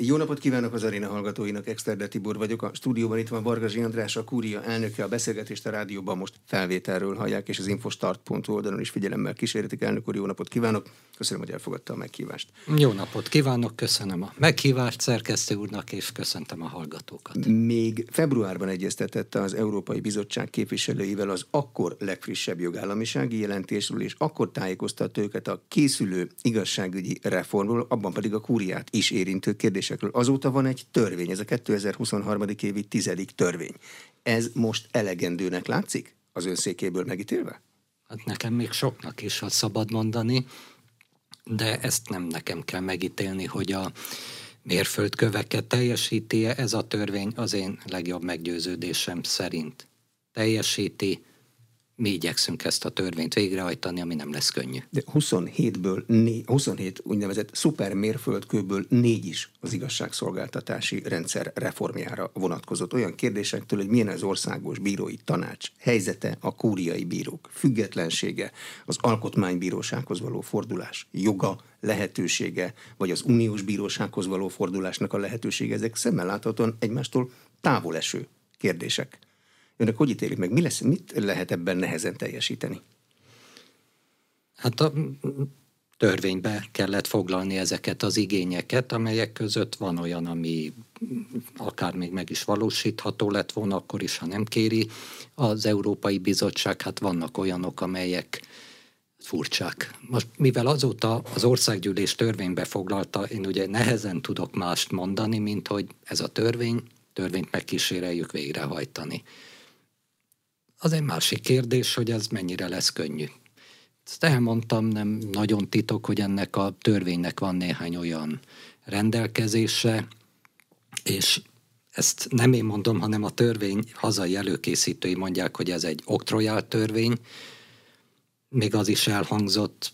Jó napot kívánok az aréna hallgatóinak, Exterde Tibor vagyok. A stúdióban itt van Vargazsi András, a Kúria elnöke. A beszélgetést a rádióban most felvételről hallják, és az infostart.hu oldalon is figyelemmel kísérletik. Elnök úr, jó napot kívánok! Köszönöm, hogy elfogadta a meghívást. Jó napot kívánok, köszönöm a meghívást szerkesztő úrnak, és köszöntöm a hallgatókat. Még februárban egyeztetette az Európai Bizottság képviselőivel az akkor legfrissebb jogállamisági jelentésről, és akkor tájékoztatta őket a készülő igazságügyi reformról, abban pedig a kúriát is érintő kérdésekről. Azóta van egy törvény, ez a 2023. évi tizedik törvény. Ez most elegendőnek látszik az önszékéből megítélve? Hát nekem még soknak is, ha szabad mondani de ezt nem nekem kell megítélni, hogy a mérföldköveket teljesíti-e ez a törvény az én legjobb meggyőződésem szerint. Teljesíti, mi igyekszünk ezt a törvényt végrehajtani, ami nem lesz könnyű. De 27-ből, 27 úgynevezett szuper mérföldkőből négy is az igazságszolgáltatási rendszer reformjára vonatkozott. Olyan kérdésektől, hogy milyen az országos bírói tanács helyzete, a kúriai bírók függetlensége, az alkotmánybírósághoz való fordulás joga, lehetősége, vagy az uniós bírósághoz való fordulásnak a lehetősége, ezek szemmel láthatóan egymástól távol eső kérdések. Önök hogy ítélik meg? Mi lesz, mit lehet ebben nehezen teljesíteni? Hát a törvénybe kellett foglalni ezeket az igényeket, amelyek között van olyan, ami akár még meg is valósítható lett volna, akkor is, ha nem kéri az Európai Bizottság, hát vannak olyanok, amelyek furcsák. Most mivel azóta az országgyűlés törvénybe foglalta, én ugye nehezen tudok mást mondani, mint hogy ez a törvény, törvényt megkíséreljük végrehajtani. Az egy másik kérdés, hogy ez mennyire lesz könnyű. Ezt elmondtam, nem nagyon titok, hogy ennek a törvénynek van néhány olyan rendelkezése, és ezt nem én mondom, hanem a törvény hazai előkészítői mondják, hogy ez egy oktrojált törvény. Még az is elhangzott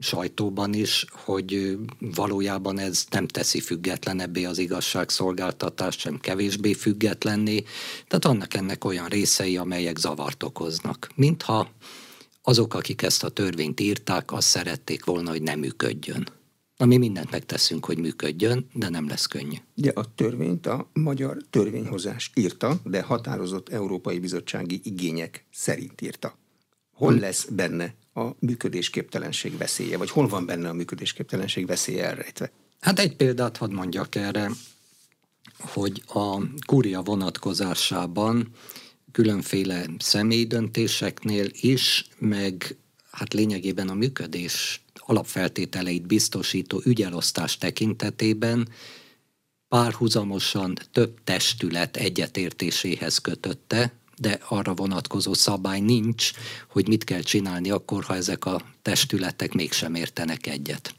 sajtóban is, hogy valójában ez nem teszi függetlenebbé az igazságszolgáltatást, sem kevésbé függetlenné. Tehát annak ennek olyan részei, amelyek zavart okoznak. Mintha azok, akik ezt a törvényt írták, azt szerették volna, hogy nem működjön. Na, mi mindent megteszünk, hogy működjön, de nem lesz könnyű. Ugye a törvényt a magyar törvényhozás írta, de határozott Európai Bizottsági igények szerint írta. Hol hm. lesz benne a működésképtelenség veszélye, vagy hol van benne a működésképtelenség veszélye elrejtve? Hát egy példát hadd mondjak erre, hogy a kúria vonatkozásában különféle személyi döntéseknél is, meg hát lényegében a működés alapfeltételeit biztosító ügyelosztás tekintetében párhuzamosan több testület egyetértéséhez kötötte, de arra vonatkozó szabály nincs, hogy mit kell csinálni akkor, ha ezek a testületek mégsem értenek egyet.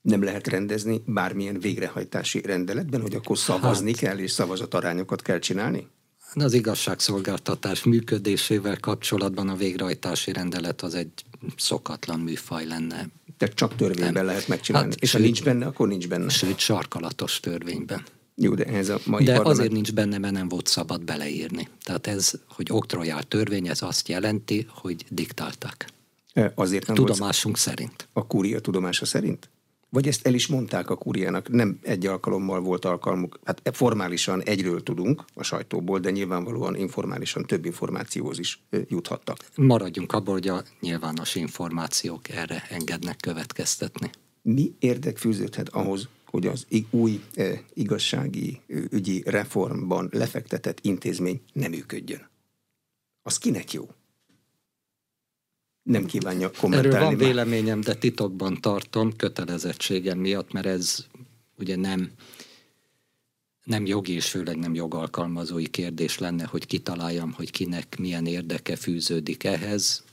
Nem lehet rendezni bármilyen végrehajtási rendeletben, hogy akkor szavazni hát, kell és szavazatarányokat kell csinálni? Az igazságszolgáltatás működésével kapcsolatban a végrehajtási rendelet az egy szokatlan műfaj lenne. Tehát csak törvényben nem. lehet megcsinálni. Hát, és ha nincs benne, akkor nincs benne. Sőt, sarkalatos törvényben. Jó, de ez a mai De parlament... azért nincs benne, mert nem volt szabad beleírni. Tehát ez, hogy oktrojál törvény, ez azt jelenti, hogy diktálták. E, azért nem Tudomásunk volt... szerint. A kúria tudomása szerint? Vagy ezt el is mondták a kúriának, nem egy alkalommal volt alkalmuk, hát formálisan egyről tudunk a sajtóból, de nyilvánvalóan informálisan több információhoz is juthattak. Maradjunk abból, hogy a nyilvános információk erre engednek következtetni. Mi érdek fűződhet ahhoz, hogy az új e, igazsági ügyi reformban lefektetett intézmény nem működjön. Az kinek jó? Nem kívánja kommentálni. Erről van már. véleményem, de titokban tartom kötelezettségem miatt, mert ez ugye nem, nem jogi és főleg nem jogalkalmazói kérdés lenne, hogy kitaláljam, hogy kinek milyen érdeke fűződik ehhez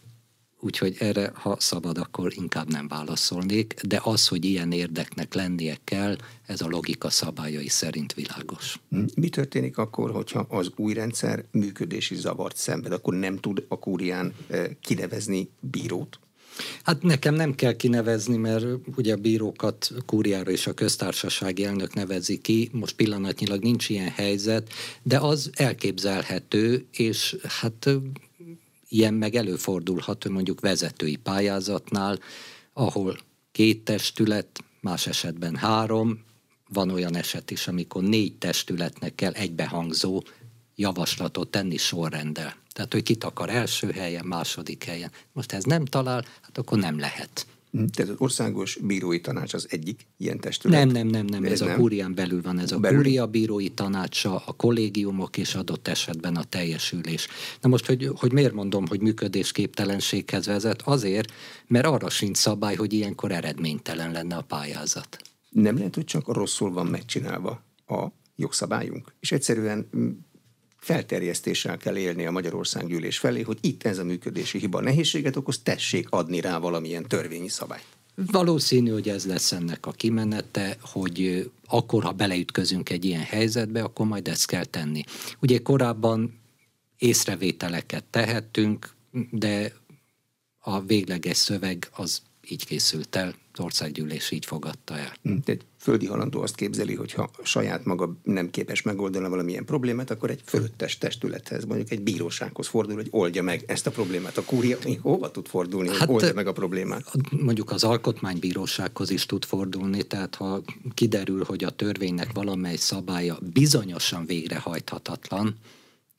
úgyhogy erre, ha szabad, akkor inkább nem válaszolnék, de az, hogy ilyen érdeknek lennie kell, ez a logika szabályai szerint világos. Mi történik akkor, hogyha az új rendszer működési zavart szenved, akkor nem tud a kúrián eh, kinevezni bírót? Hát nekem nem kell kinevezni, mert ugye a bírókat kúriára és a köztársasági elnök nevezi ki, most pillanatnyilag nincs ilyen helyzet, de az elképzelhető, és hát Ilyen meg előfordulhat, mondjuk vezetői pályázatnál, ahol két testület, más esetben három, van olyan eset is, amikor négy testületnek kell egybehangzó javaslatot tenni sorrendel. Tehát, hogy kit akar első helyen, második helyen. Most ez nem talál, hát akkor nem lehet. Tehát az országos bírói tanács az egyik ilyen testület? Nem, nem, nem, nem. Ez, ez nem. a kúrián belül van. Ez a belül. kúria bírói tanácsa, a kollégiumok és adott esetben a teljesülés. Na most, hogy, hogy miért mondom, hogy működésképtelenséghez vezet? Azért, mert arra sincs szabály, hogy ilyenkor eredménytelen lenne a pályázat. Nem lehet, hogy csak rosszul van megcsinálva a jogszabályunk, és egyszerűen felterjesztéssel kell élni a Magyarország gyűlés felé, hogy itt ez a működési hiba nehézséget okoz, tessék adni rá valamilyen törvényi szabályt. Valószínű, hogy ez lesz ennek a kimenete, hogy akkor, ha beleütközünk egy ilyen helyzetbe, akkor majd ezt kell tenni. Ugye korábban észrevételeket tehettünk, de a végleges szöveg az így készült el, országgyűlés így fogadta el. Hm, egy földi halandó azt képzeli, hogy ha saját maga nem képes megoldani valamilyen problémát, akkor egy fölöttes testülethez, mondjuk egy bírósághoz fordul, hogy oldja meg ezt a problémát. A kúria hova tud fordulni, hogy hát, oldja meg a problémát? Mondjuk az alkotmánybírósághoz is tud fordulni, tehát ha kiderül, hogy a törvénynek valamely szabálya bizonyosan végrehajthatatlan,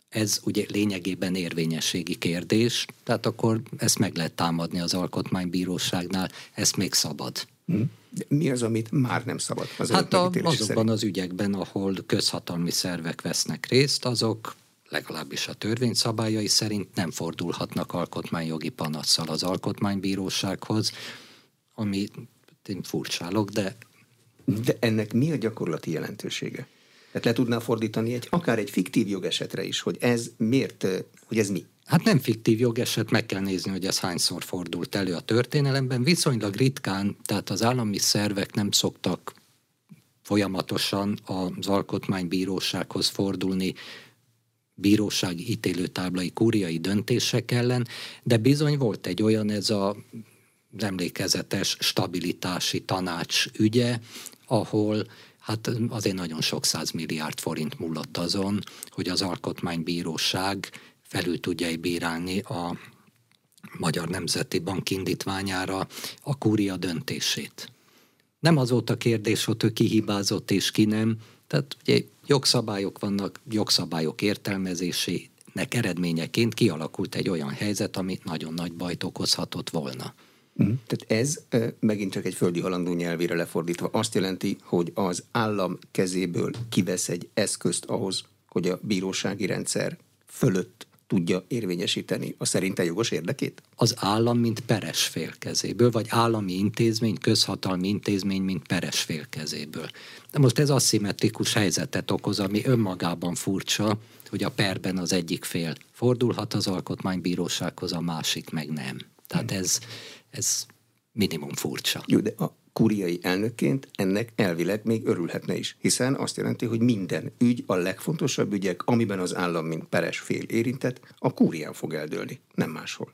ez ugye lényegében érvényességi kérdés, tehát akkor ezt meg lehet támadni az alkotmánybíróságnál, ezt még szabad. Hm. Mi az, amit már nem szabad? Az hát a, azokban szerint? az ügyekben, ahol közhatalmi szervek vesznek részt, azok legalábbis a törvény szabályai szerint nem fordulhatnak alkotmányjogi panasszal az alkotmánybírósághoz, ami én furcsálok, de... De ennek mi a gyakorlati jelentősége? Tehát le tudná fordítani egy, akár egy fiktív jogesetre is, hogy ez miért, hogy ez mi? Hát nem fiktív jogeset, meg kell nézni, hogy ez hányszor fordult elő a történelemben. Viszonylag ritkán, tehát az állami szervek nem szoktak folyamatosan az alkotmánybírósághoz fordulni bírósági ítélőtáblai kúriai döntések ellen, de bizony volt egy olyan, ez a emlékezetes stabilitási tanács ügye, ahol Hát azért nagyon sok milliárd forint múlott azon, hogy az alkotmánybíróság felül tudja bírálni a Magyar Nemzeti Bank indítványára a kúria döntését. Nem az volt a kérdés, hogy ő kihibázott és ki nem. Tehát ugye jogszabályok vannak, jogszabályok értelmezésének eredményeként kialakult egy olyan helyzet, ami nagyon nagy bajt okozhatott volna. Mm. Tehát ez megint csak egy földi halandó nyelvére lefordítva azt jelenti, hogy az állam kezéből kivesz egy eszközt ahhoz, hogy a bírósági rendszer fölött tudja érvényesíteni a szerinte jogos érdekét? Az állam, mint peres fél kezéből, vagy állami intézmény, közhatalmi intézmény, mint peres fél kezéből. De most ez aszimmetrikus helyzetet okoz, ami önmagában furcsa, hogy a perben az egyik fél fordulhat az alkotmánybírósághoz, a másik meg nem. Tehát ez, ez minimum furcsa. Jó, de a kuriai elnökként ennek elvileg még örülhetne is, hiszen azt jelenti, hogy minden ügy, a legfontosabb ügyek, amiben az állam, mint peres fél érintett, a kúrián fog eldőlni, nem máshol.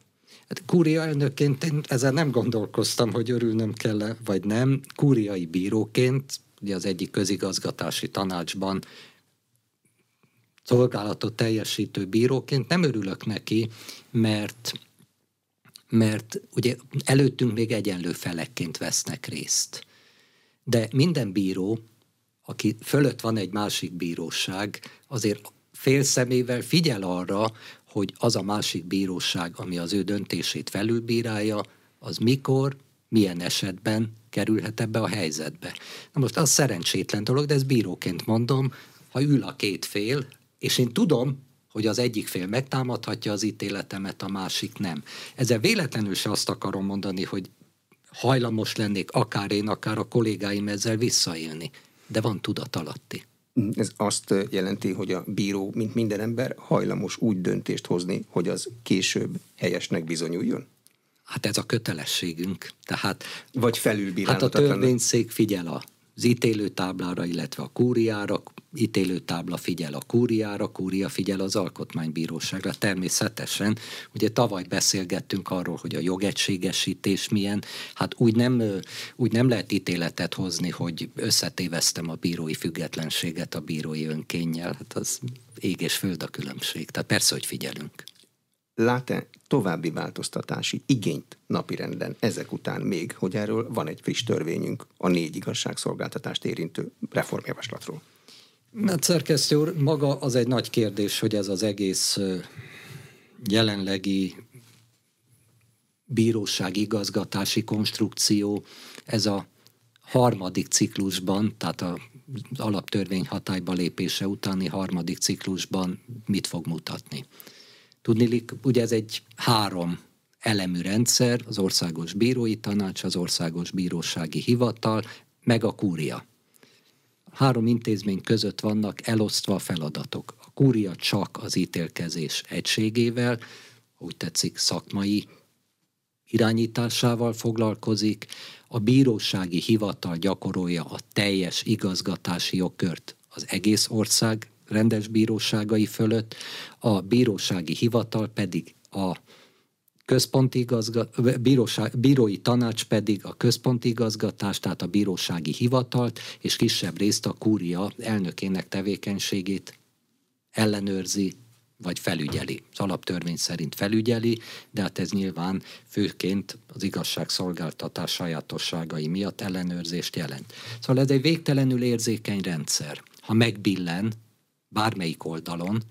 Hát kúria elnökként én ezzel nem gondolkoztam, hogy örülnöm kell vagy nem. Kúriai bíróként, ugye az egyik közigazgatási tanácsban szolgálatot teljesítő bíróként nem örülök neki, mert mert ugye előttünk még egyenlő felekként vesznek részt. De minden bíró, aki fölött van egy másik bíróság, azért fél szemével figyel arra, hogy az a másik bíróság, ami az ő döntését felülbírálja, az mikor, milyen esetben kerülhet ebbe a helyzetbe. Na most az szerencsétlen dolog, de ezt bíróként mondom, ha ül a két fél, és én tudom, hogy az egyik fél megtámadhatja az ítéletemet, a másik nem. Ezzel véletlenül se azt akarom mondani, hogy hajlamos lennék akár én, akár a kollégáim ezzel visszaélni, de van tudat alatti. Ez azt jelenti, hogy a bíró, mint minden ember, hajlamos úgy döntést hozni, hogy az később helyesnek bizonyuljon? Hát ez a kötelességünk. Tehát, Vagy Hát a törvényszék figyel a az ítélőtáblára, illetve a kúriára, ítélőtábla figyel a kúriára, kúria figyel az alkotmánybíróságra. Természetesen, ugye tavaly beszélgettünk arról, hogy a jogegységesítés milyen, hát úgy nem, úgy nem lehet ítéletet hozni, hogy összetéveztem a bírói függetlenséget a bírói önkénnyel. Hát az ég és föld a különbség. Tehát persze, hogy figyelünk. Lát-e további változtatási igényt napirenden ezek után még, hogy erről van egy friss törvényünk a négy igazságszolgáltatást érintő reformjavaslatról? Mert szerkesztő úr, maga az egy nagy kérdés, hogy ez az egész jelenlegi bíróság igazgatási konstrukció, ez a harmadik ciklusban, tehát a alaptörvény hatályba lépése utáni harmadik ciklusban mit fog mutatni. Tudni, ugye ez egy három elemű rendszer, az Országos Bírói Tanács, az Országos Bírósági Hivatal, meg a kúria. Három intézmény között vannak elosztva a feladatok. A kúria csak az ítélkezés egységével, úgy tetszik szakmai irányításával foglalkozik, a bírósági hivatal gyakorolja a teljes igazgatási jogkört az egész ország rendes bíróságai fölött, a bírósági hivatal pedig a központi igazgat, bíróság, bírói tanács pedig a központi igazgatás, tehát a bírósági hivatalt, és kisebb részt a kúria elnökének tevékenységét ellenőrzi, vagy felügyeli. Az alaptörvény szerint felügyeli, de hát ez nyilván főként az igazságszolgáltatás sajátosságai miatt ellenőrzést jelent. Szóval ez egy végtelenül érzékeny rendszer. Ha megbillen, bármelyik oldalon,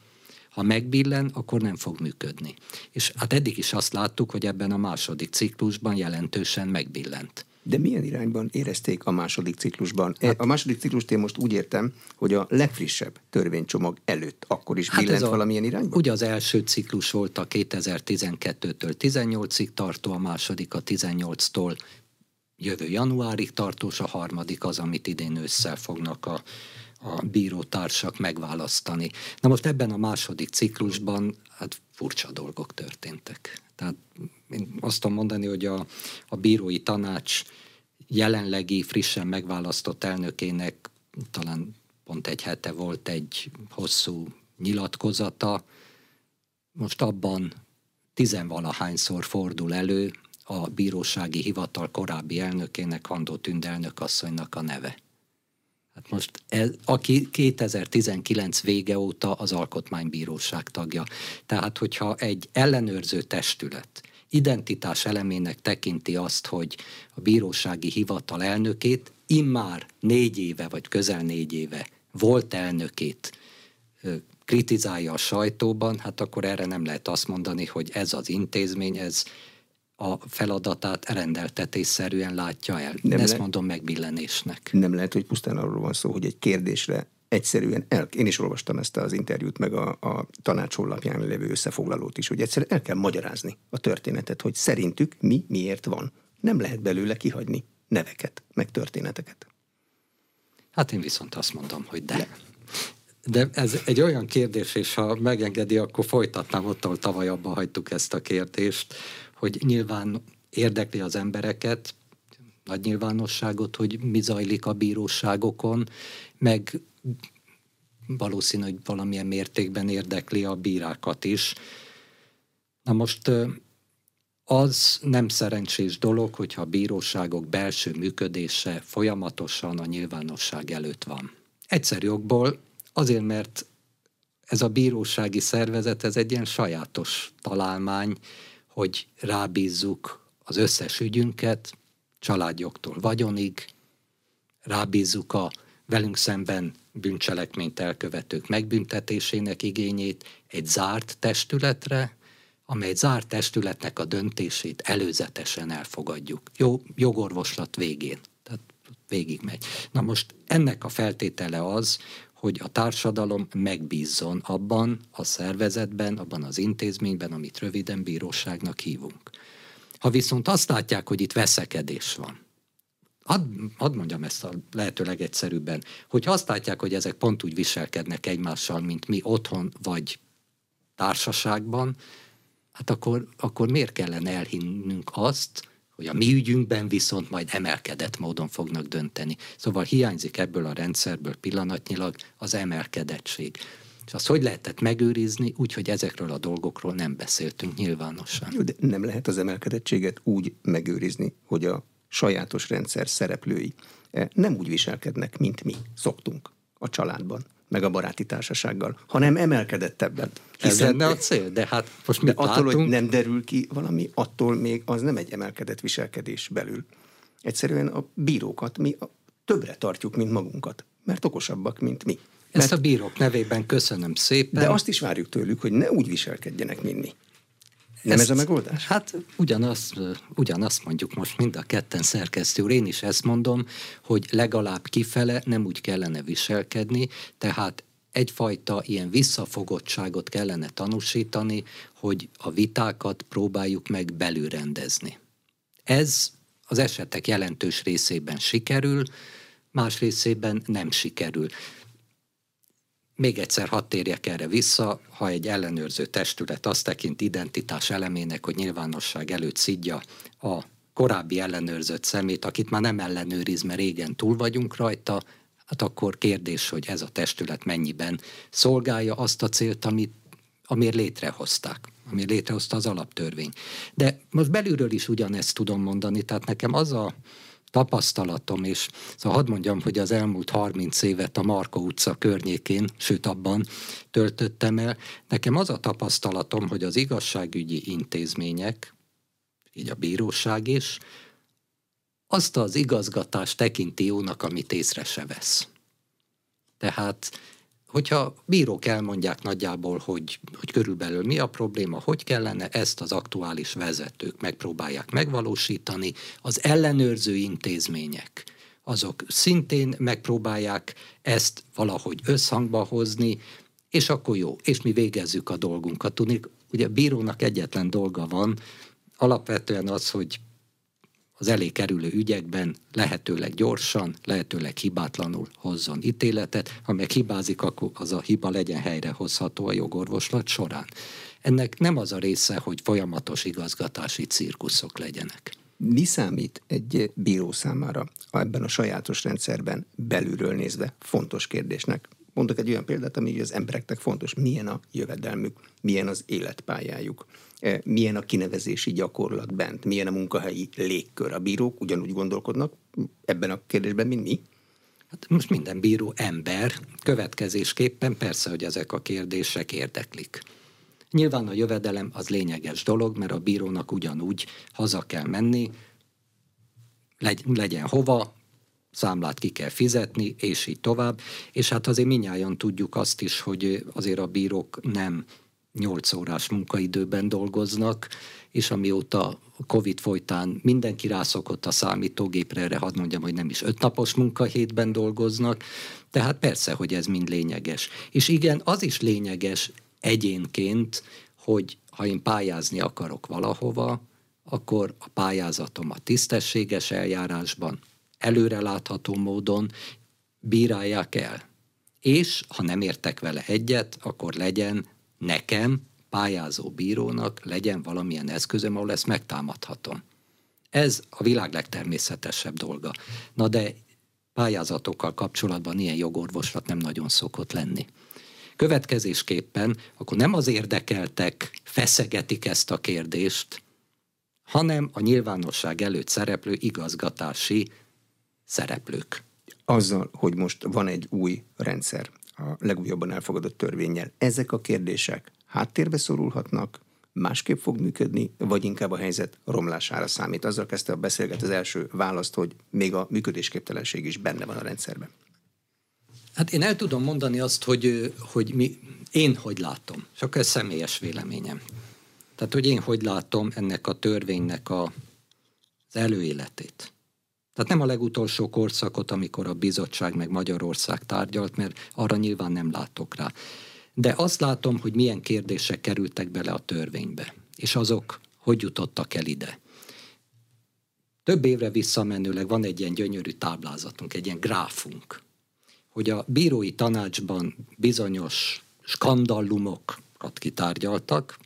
ha megbillen, akkor nem fog működni. És hát eddig is azt láttuk, hogy ebben a második ciklusban jelentősen megbillent. De milyen irányban érezték a második ciklusban? Hát, a második ciklust én most úgy értem, hogy a legfrissebb törvénycsomag előtt akkor is hát billent a, valamilyen irányban? Ugye az első ciklus volt a 2012-től 18-ig tartó, a második a 18-tól jövő januárig tartós, a harmadik az, amit idén ősszel fognak a a bírótársak megválasztani. Na most ebben a második ciklusban hát furcsa dolgok történtek. Tehát én azt tudom mondani, hogy a, a bírói tanács jelenlegi, frissen megválasztott elnökének talán pont egy hete volt egy hosszú nyilatkozata. Most abban tizenvalahányszor fordul elő a bírósági hivatal korábbi elnökének, Handó Tünde elnök asszonynak a neve. Hát most ez, aki 2019 vége óta az alkotmánybíróság tagja. Tehát, hogyha egy ellenőrző testület identitás elemének tekinti azt, hogy a bírósági hivatal elnökét immár négy éve, vagy közel négy éve volt elnökét kritizálja a sajtóban, hát akkor erre nem lehet azt mondani, hogy ez az intézmény, ez a feladatát rendeltetésszerűen látja el. Nem Ezt le... mondom megbillenésnek. Nem lehet, hogy pusztán arról van szó, hogy egy kérdésre egyszerűen el, én is olvastam ezt az interjút, meg a, a tanács honlapján lévő összefoglalót is, hogy egyszerűen el kell magyarázni a történetet, hogy szerintük mi miért van. Nem lehet belőle kihagyni neveket, meg történeteket. Hát én viszont azt mondom, hogy de. De ez egy olyan kérdés, és ha megengedi, akkor folytatnám ott, ahol tavaly abba hagytuk ezt a kérdést, hogy nyilván érdekli az embereket, nagy nyilvánosságot, hogy mi zajlik a bíróságokon, meg valószínű, hogy valamilyen mértékben érdekli a bírákat is. Na most az nem szerencsés dolog, hogyha a bíróságok belső működése folyamatosan a nyilvánosság előtt van. Egyszerű jogból azért, mert ez a bírósági szervezet, ez egy ilyen sajátos találmány, hogy rábízzuk az összes ügyünket, családjogtól vagyonig, rábízzuk a velünk szemben bűncselekményt elkövetők megbüntetésének igényét egy zárt testületre, amely zárt testületnek a döntését előzetesen elfogadjuk. Jó, jogorvoslat végén. Tehát végigmegy. Na most ennek a feltétele az, hogy a társadalom megbízzon abban a szervezetben, abban az intézményben, amit röviden bíróságnak hívunk. Ha viszont azt látják, hogy itt veszekedés van, hadd, hadd mondjam ezt a lehető legegyszerűbben, hogy azt látják, hogy ezek pont úgy viselkednek egymással, mint mi otthon vagy társaságban, hát akkor, akkor miért kellene elhinnünk azt, hogy a mi ügyünkben viszont majd emelkedett módon fognak dönteni. Szóval hiányzik ebből a rendszerből pillanatnyilag az emelkedettség. És azt hogy lehetett megőrizni, úgy, hogy ezekről a dolgokról nem beszéltünk nyilvánosan. De nem lehet az emelkedettséget úgy megőrizni, hogy a sajátos rendszer szereplői eh, nem úgy viselkednek, mint mi szoktunk a családban meg a baráti társasággal, hanem emelkedett ebben. Ez lenne a cél, de hát most mit de attól, látunk? hogy nem derül ki valami, attól még az nem egy emelkedett viselkedés belül. Egyszerűen a bírókat mi többre tartjuk, mint magunkat, mert okosabbak, mint mi. Ezt a bírók nevében köszönöm szépen. De azt is várjuk tőlük, hogy ne úgy viselkedjenek, mint mi. Nem ezt, ez a megoldás? Hát ugyanazt, ugyanazt mondjuk most mind a ketten szerkesztő én is ezt mondom, hogy legalább kifele nem úgy kellene viselkedni, tehát egyfajta ilyen visszafogottságot kellene tanúsítani, hogy a vitákat próbáljuk meg belülrendezni. Ez az esetek jelentős részében sikerül, más részében nem sikerül. Még egyszer hadd térjek erre vissza, ha egy ellenőrző testület azt tekint identitás elemének, hogy nyilvánosság előtt szidja a korábbi ellenőrzött szemét, akit már nem ellenőriz, mert régen túl vagyunk rajta, hát akkor kérdés, hogy ez a testület mennyiben szolgálja azt a célt, amit, amiért létrehozták, ami létrehozta az alaptörvény. De most belülről is ugyanezt tudom mondani, tehát nekem az a tapasztalatom, és szóval hadd mondjam, hogy az elmúlt 30 évet a Marka utca környékén, sőt abban töltöttem el. Nekem az a tapasztalatom, hogy az igazságügyi intézmények, így a bíróság is, azt az igazgatást tekinti jónak, amit észre se vesz. Tehát hogyha bírók elmondják nagyjából, hogy, hogy körülbelül mi a probléma, hogy kellene ezt az aktuális vezetők megpróbálják megvalósítani, az ellenőrző intézmények, azok szintén megpróbálják ezt valahogy összhangba hozni, és akkor jó, és mi végezzük a dolgunkat. Tudni, ugye bírónak egyetlen dolga van, alapvetően az, hogy az elé kerülő ügyekben lehetőleg gyorsan, lehetőleg hibátlanul hozzon ítéletet, ha meg hibázik, akkor az a hiba legyen helyrehozható a jogorvoslat során. Ennek nem az a része, hogy folyamatos igazgatási cirkuszok legyenek. Mi számít egy bíró számára ebben a sajátos rendszerben belülről nézve fontos kérdésnek? Mondok egy olyan példát, ami az embereknek fontos. Milyen a jövedelmük, milyen az életpályájuk, milyen a kinevezési gyakorlat bent, milyen a munkahelyi légkör. A bírók ugyanúgy gondolkodnak ebben a kérdésben, mint mi? Hát most minden bíró ember, következésképpen persze, hogy ezek a kérdések érdeklik. Nyilván a jövedelem az lényeges dolog, mert a bírónak ugyanúgy haza kell menni, legyen hova, számlát ki kell fizetni, és így tovább. És hát azért minnyáján tudjuk azt is, hogy azért a bírók nem 8 órás munkaidőben dolgoznak, és amióta Covid folytán mindenki rászokott a számítógépre, erre hadd mondjam, hogy nem is ötnapos munkahétben dolgoznak, tehát persze, hogy ez mind lényeges. És igen, az is lényeges egyénként, hogy ha én pályázni akarok valahova, akkor a pályázatom a tisztességes eljárásban, előrelátható módon bírálják el. És ha nem értek vele egyet, akkor legyen nekem, pályázó bírónak legyen valamilyen eszközöm, ahol ezt megtámadhatom. Ez a világ legtermészetesebb dolga. Na de pályázatokkal kapcsolatban ilyen jogorvoslat nem nagyon szokott lenni. Következésképpen akkor nem az érdekeltek feszegetik ezt a kérdést, hanem a nyilvánosság előtt szereplő igazgatási szereplők. Azzal, hogy most van egy új rendszer a legújabban elfogadott törvényel, ezek a kérdések háttérbe szorulhatnak, másképp fog működni, vagy inkább a helyzet romlására számít. Azzal kezdte a beszélget az első választ, hogy még a működésképtelenség is benne van a rendszerben. Hát én el tudom mondani azt, hogy, hogy mi, én hogy látom, akkor ez személyes véleményem. Tehát, hogy én hogy látom ennek a törvénynek a, az előéletét. Tehát nem a legutolsó korszakot, amikor a bizottság meg Magyarország tárgyalt, mert arra nyilván nem látok rá. De azt látom, hogy milyen kérdések kerültek bele a törvénybe, és azok hogy jutottak el ide. Több évre visszamenőleg van egy ilyen gyönyörű táblázatunk, egy ilyen gráfunk, hogy a bírói tanácsban bizonyos skandallumokat kitárgyaltak,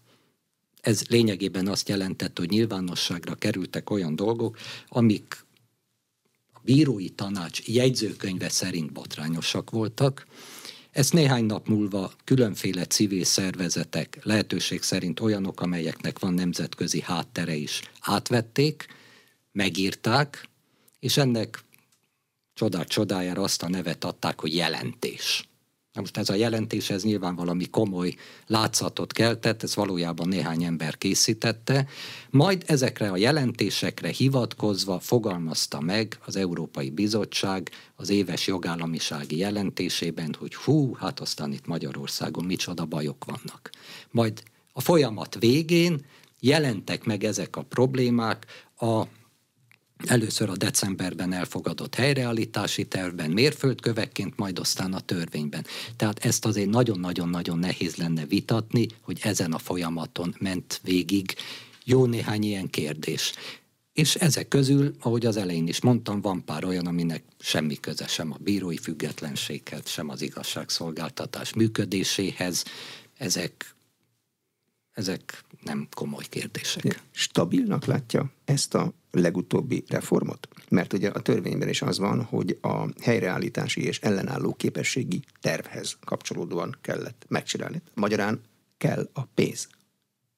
ez lényegében azt jelentett, hogy nyilvánosságra kerültek olyan dolgok, amik bírói tanács jegyzőkönyve szerint botrányosak voltak. Ezt néhány nap múlva különféle civil szervezetek, lehetőség szerint olyanok, amelyeknek van nemzetközi háttere is, átvették, megírták, és ennek csodát csodájára azt a nevet adták, hogy jelentés. Na most ez a jelentés, ez nyilván valami komoly látszatot keltett, ez valójában néhány ember készítette, majd ezekre a jelentésekre hivatkozva fogalmazta meg az Európai Bizottság az éves jogállamisági jelentésében, hogy hú, hát aztán itt Magyarországon micsoda bajok vannak. Majd a folyamat végén jelentek meg ezek a problémák a Először a decemberben elfogadott helyreállítási tervben, mérföldkövekként, majd aztán a törvényben. Tehát ezt azért nagyon-nagyon-nagyon nehéz lenne vitatni, hogy ezen a folyamaton ment végig jó néhány ilyen kérdés. És ezek közül, ahogy az elején is mondtam, van pár olyan, aminek semmi köze sem a bírói függetlenséghez, sem az igazságszolgáltatás működéséhez. Ezek, ezek nem komoly kérdések. Stabilnak látja ezt a legutóbbi reformot? Mert ugye a törvényben is az van, hogy a helyreállítási és ellenálló képességi tervhez kapcsolódóan kellett megcsinálni. Magyarán kell a pénz.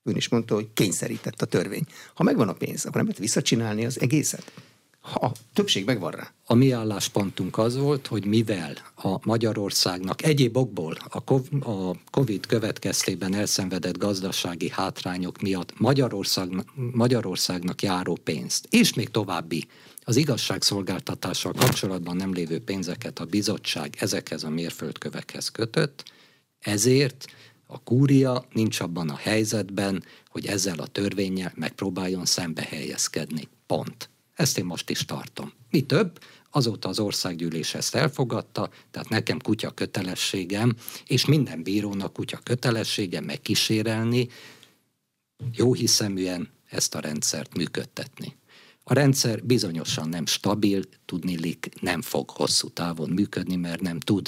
Ön is mondta, hogy kényszerített a törvény. Ha megvan a pénz, akkor nem lehet visszacsinálni az egészet? A többség megvan rá. A mi álláspontunk az volt, hogy mivel a Magyarországnak egyéb okból a COVID következtében elszenvedett gazdasági hátrányok miatt Magyarországnak, Magyarországnak járó pénzt, és még további az igazságszolgáltatással kapcsolatban nem lévő pénzeket a bizottság ezekhez a mérföldkövekhez kötött, ezért a kúria nincs abban a helyzetben, hogy ezzel a törvényel megpróbáljon szembe helyezkedni. Pont. Ezt én most is tartom. Mi több, azóta az országgyűlés ezt elfogadta, tehát nekem kutya kötelességem, és minden bírónak kutya kötelessége megkísérelni, jó hiszeműen ezt a rendszert működtetni. A rendszer bizonyosan nem stabil, tudnilik nem fog hosszú távon működni, mert nem tud.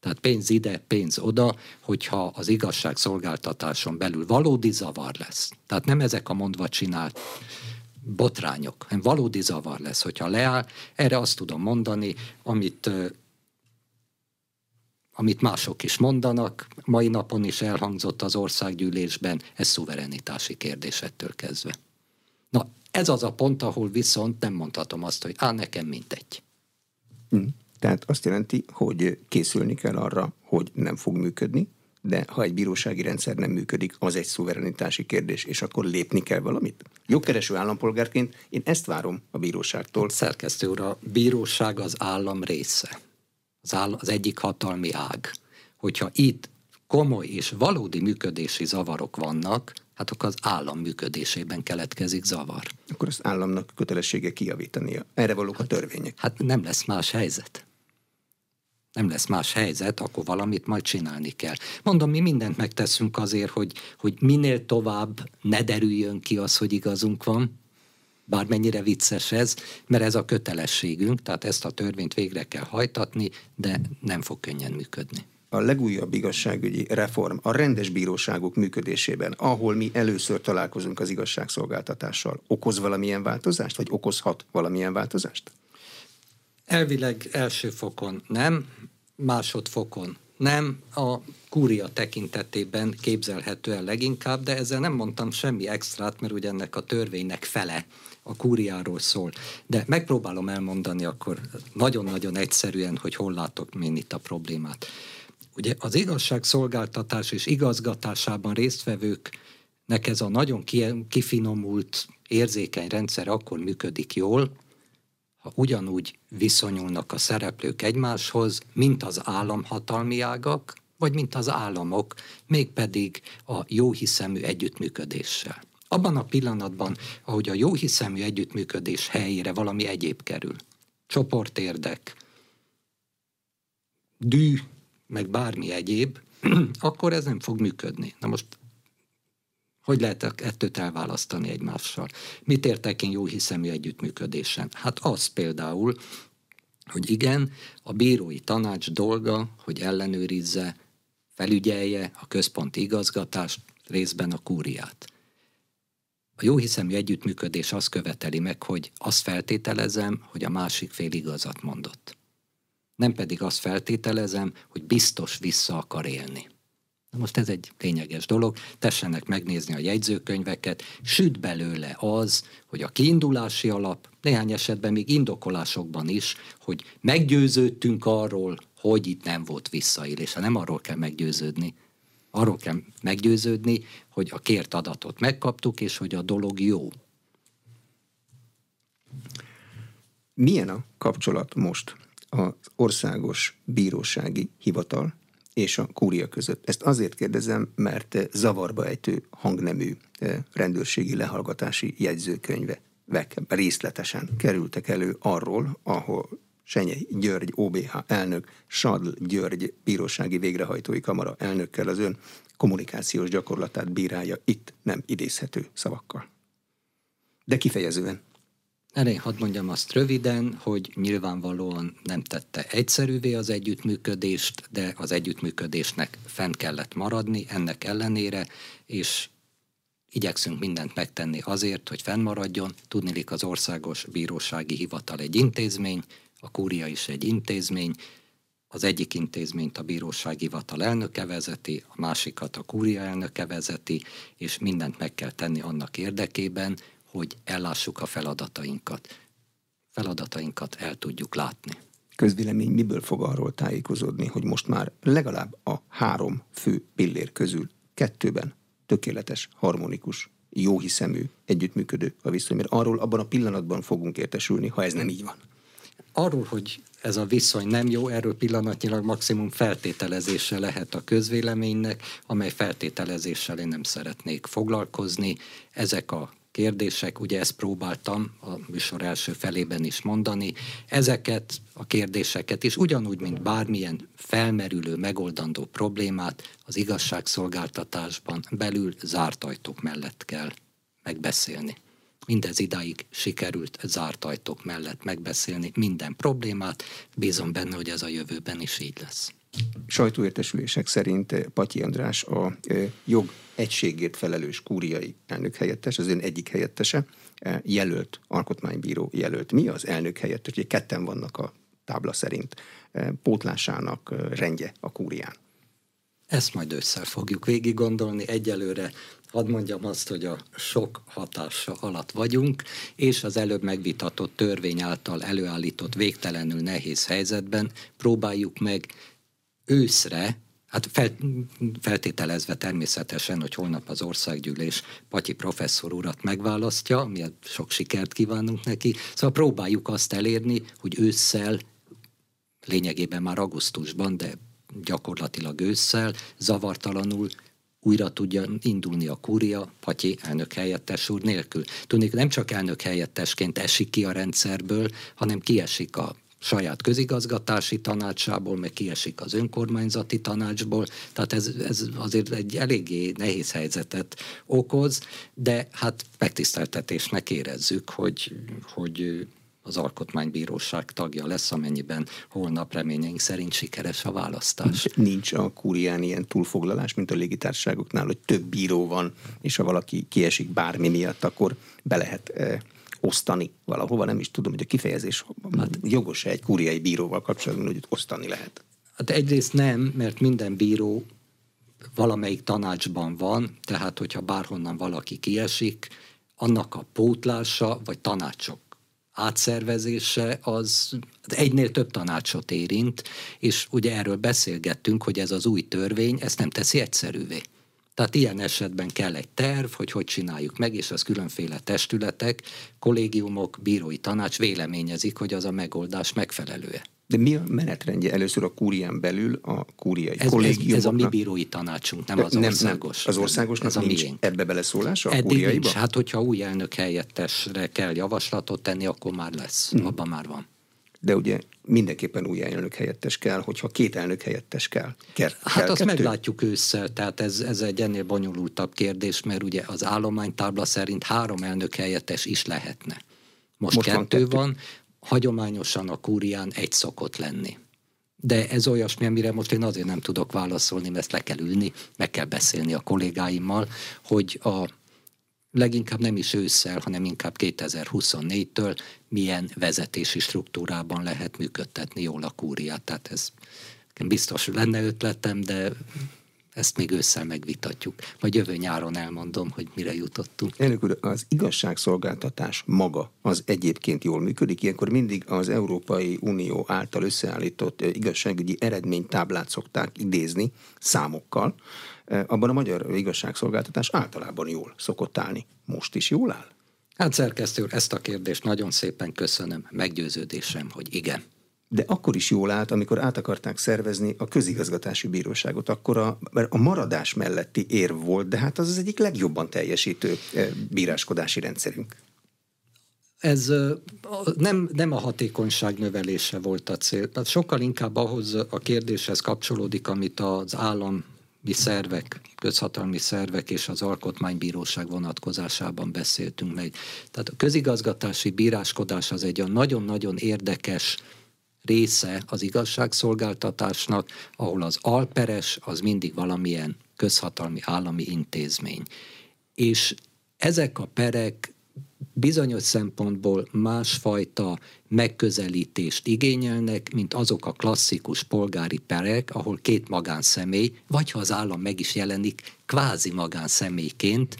Tehát pénz ide, pénz oda, hogyha az igazságszolgáltatáson belül valódi zavar lesz. Tehát nem ezek a mondva csinált botrányok, hanem valódi zavar lesz, hogyha leáll. Erre azt tudom mondani, amit amit mások is mondanak, mai napon is elhangzott az országgyűlésben, ez szuverenitási kérdés ettől kezdve. Na, ez az a pont, ahol viszont nem mondhatom azt, hogy á, nekem mindegy. Hmm. Tehát azt jelenti, hogy készülni kell arra, hogy nem fog működni, de ha egy bírósági rendszer nem működik, az egy szuverenitási kérdés, és akkor lépni kell valamit. Jogkereső állampolgárként én ezt várom a bíróságtól. Szerkesztő úr, a bíróság az állam része. Az, áll, az egyik hatalmi ág. Hogyha itt komoly és valódi működési zavarok vannak, hát akkor az állam működésében keletkezik zavar. Akkor az államnak kötelessége kijavítania. Erre valók hát, a törvények. Hát nem lesz más helyzet nem lesz más helyzet, akkor valamit majd csinálni kell. Mondom, mi mindent megteszünk azért, hogy, hogy minél tovább ne derüljön ki az, hogy igazunk van, bármennyire vicces ez, mert ez a kötelességünk, tehát ezt a törvényt végre kell hajtatni, de nem fog könnyen működni. A legújabb igazságügyi reform a rendes bíróságok működésében, ahol mi először találkozunk az igazságszolgáltatással, okoz valamilyen változást, vagy okozhat valamilyen változást? Elvileg első fokon nem, másodfokon nem, a kúria tekintetében képzelhető el leginkább, de ezzel nem mondtam semmi extrát, mert ugye ennek a törvénynek fele a kúriáról szól. De megpróbálom elmondani akkor nagyon-nagyon egyszerűen, hogy hol látok én itt a problémát. Ugye az igazságszolgáltatás és igazgatásában résztvevőknek ez a nagyon kifinomult, érzékeny rendszer akkor működik jól, ugyanúgy viszonyulnak a szereplők egymáshoz, mint az államhatalmi ágak, vagy mint az államok, mégpedig a jóhiszemű együttműködéssel. Abban a pillanatban, ahogy a jóhiszemű együttműködés helyére valami egyéb kerül, csoportérdek, dű, meg bármi egyéb, akkor ez nem fog működni. Na most hogy lehet ettőt elválasztani egymással? Mit értek én jó hiszemű együttműködésen? Hát az például, hogy igen, a bírói tanács dolga, hogy ellenőrizze, felügyelje a központi igazgatást, részben a kúriát. A jó hiszemű együttműködés azt követeli meg, hogy azt feltételezem, hogy a másik fél igazat mondott. Nem pedig azt feltételezem, hogy biztos vissza akar élni. Na most ez egy lényeges dolog, tessenek megnézni a jegyzőkönyveket, süt belőle az, hogy a kiindulási alap, néhány esetben még indokolásokban is, hogy meggyőződtünk arról, hogy itt nem volt visszaélés. Ha nem arról kell meggyőződni, arról kell meggyőződni, hogy a kért adatot megkaptuk, és hogy a dolog jó. Milyen a kapcsolat most az országos bírósági hivatal és a kúria között. Ezt azért kérdezem, mert zavarba ejtő hangnemű eh, rendőrségi lehallgatási jegyzőkönyve részletesen kerültek elő arról, ahol Senyei György OBH elnök, Sadl György bírósági végrehajtói kamara elnökkel az ön kommunikációs gyakorlatát bírálja itt nem idézhető szavakkal. De kifejezően. Elég hadd mondjam azt röviden, hogy nyilvánvalóan nem tette egyszerűvé az együttműködést, de az együttműködésnek fent kellett maradni ennek ellenére, és igyekszünk mindent megtenni azért, hogy fennmaradjon. Tudnilik az Országos Bírósági Hivatal egy intézmény, a kúria is egy intézmény, az egyik intézményt a bírósági hivatal elnöke vezeti, a másikat a kúria elnöke vezeti, és mindent meg kell tenni annak érdekében, hogy ellássuk a feladatainkat. Feladatainkat el tudjuk látni. Közvélemény miből fog arról tájékozódni, hogy most már legalább a három fő pillér közül kettőben tökéletes, harmonikus, jóhiszemű, együttműködő a viszony, mert arról abban a pillanatban fogunk értesülni, ha ez nem így van. Arról, hogy ez a viszony nem jó, erről pillanatnyilag maximum feltételezése lehet a közvéleménynek, amely feltételezéssel én nem szeretnék foglalkozni. Ezek a kérdések, ugye ezt próbáltam a műsor első felében is mondani, ezeket a kérdéseket is ugyanúgy, mint bármilyen felmerülő, megoldandó problémát az igazságszolgáltatásban belül zárt ajtók mellett kell megbeszélni. Mindez idáig sikerült zárt ajtók mellett megbeszélni minden problémát, bízom benne, hogy ez a jövőben is így lesz. Sajtóértesülések szerint Patyi András a jog egységért felelős kúriai elnök helyettes, az ön egyik helyettese, jelölt, alkotmánybíró jelölt. Mi az elnök helyettes? Ugye ketten vannak a tábla szerint pótlásának rendje a kúrián. Ezt majd össze fogjuk végig gondolni. Egyelőre hadd mondjam azt, hogy a sok hatása alatt vagyunk, és az előbb megvitatott törvény által előállított végtelenül nehéz helyzetben próbáljuk meg őszre, hát fel, feltételezve természetesen, hogy holnap az országgyűlés Patyi professzor urat megválasztja, miért sok sikert kívánunk neki, szóval próbáljuk azt elérni, hogy ősszel, lényegében már augusztusban, de gyakorlatilag ősszel, zavartalanul újra tudja indulni a kúria Patyi elnök helyettes úr nélkül. Tudnék, nem csak elnök helyettesként esik ki a rendszerből, hanem kiesik a saját közigazgatási tanácsából, meg kiesik az önkormányzati tanácsból, tehát ez, ez azért egy eléggé nehéz helyzetet okoz, de hát megtiszteltetésnek érezzük, hogy, hogy az alkotmánybíróság tagja lesz, amennyiben holnap reményeink szerint sikeres a választás. Nincs a kúrián ilyen túlfoglalás, mint a légitársaságoknál, hogy több bíró van, és ha valaki kiesik bármi miatt, akkor be lehet eh, osztani valahova, nem is tudom, hogy a kifejezés hát, jogos egy kúriai bíróval kapcsolatban, hogy osztani lehet. Hát egyrészt nem, mert minden bíró valamelyik tanácsban van, tehát hogyha bárhonnan valaki kiesik, annak a pótlása vagy tanácsok átszervezése az egynél több tanácsot érint, és ugye erről beszélgettünk, hogy ez az új törvény ezt nem teszi egyszerűvé. Tehát ilyen esetben kell egy terv, hogy hogy csináljuk meg, és az különféle testületek, kollégiumok, bírói tanács véleményezik, hogy az a megoldás megfelelő-e. De mi a menetrendje először a kúrián belül a kúriai ez, kollégiumoknak? Ez, ez a mi bírói tanácsunk, nem az nem, országos. Nem, az országosnak ez a nincs miénk. ebbe beleszólása a Eddig kúriaiba? Nincs. Hát hogyha új elnök helyettesre kell javaslatot tenni, akkor már lesz. Hmm. Abban már van de ugye mindenképpen új elnök helyettes kell, hogyha két elnök helyettes kell. kell hát azt kettő? meglátjuk ősszel, tehát ez, ez egy ennél bonyolultabb kérdés, mert ugye az állománytábla szerint három elnök helyettes is lehetne. Most, Most kettő van, van, hagyományosan a kúrián egy szokott lenni. De ez olyasmi, amire most én azért nem tudok válaszolni, mert ezt le kell ülni, meg kell beszélni a kollégáimmal, hogy a leginkább nem is ősszel, hanem inkább 2024-től milyen vezetési struktúrában lehet működtetni jól a kúriát. Tehát ez biztos lenne ötletem, de ezt még ősszel megvitatjuk. Majd jövő nyáron elmondom, hogy mire jutottunk. Elnök úr, az igazságszolgáltatás maga az egyébként jól működik. Ilyenkor mindig az Európai Unió által összeállított igazságügyi eredménytáblát szokták idézni számokkal. Abban a magyar igazságszolgáltatás általában jól szokott állni. Most is jól áll? Hát szerkesztő úr, ezt a kérdést nagyon szépen köszönöm. Meggyőződésem, hogy igen de akkor is jól állt, amikor át akarták szervezni a közigazgatási bíróságot. Akkor a, mert a maradás melletti érv volt, de hát az az egyik legjobban teljesítő eh, bíráskodási rendszerünk. Ez nem, nem a hatékonyság növelése volt a cél. Tehát sokkal inkább ahhoz a kérdéshez kapcsolódik, amit az állami szervek, közhatalmi szervek és az alkotmánybíróság vonatkozásában beszéltünk meg. Tehát a közigazgatási bíráskodás az egy nagyon-nagyon érdekes része az igazságszolgáltatásnak, ahol az alperes az mindig valamilyen közhatalmi állami intézmény. És ezek a perek bizonyos szempontból másfajta megközelítést igényelnek, mint azok a klasszikus polgári perek, ahol két magánszemély, vagy ha az állam meg is jelenik, kvázi magánszemélyként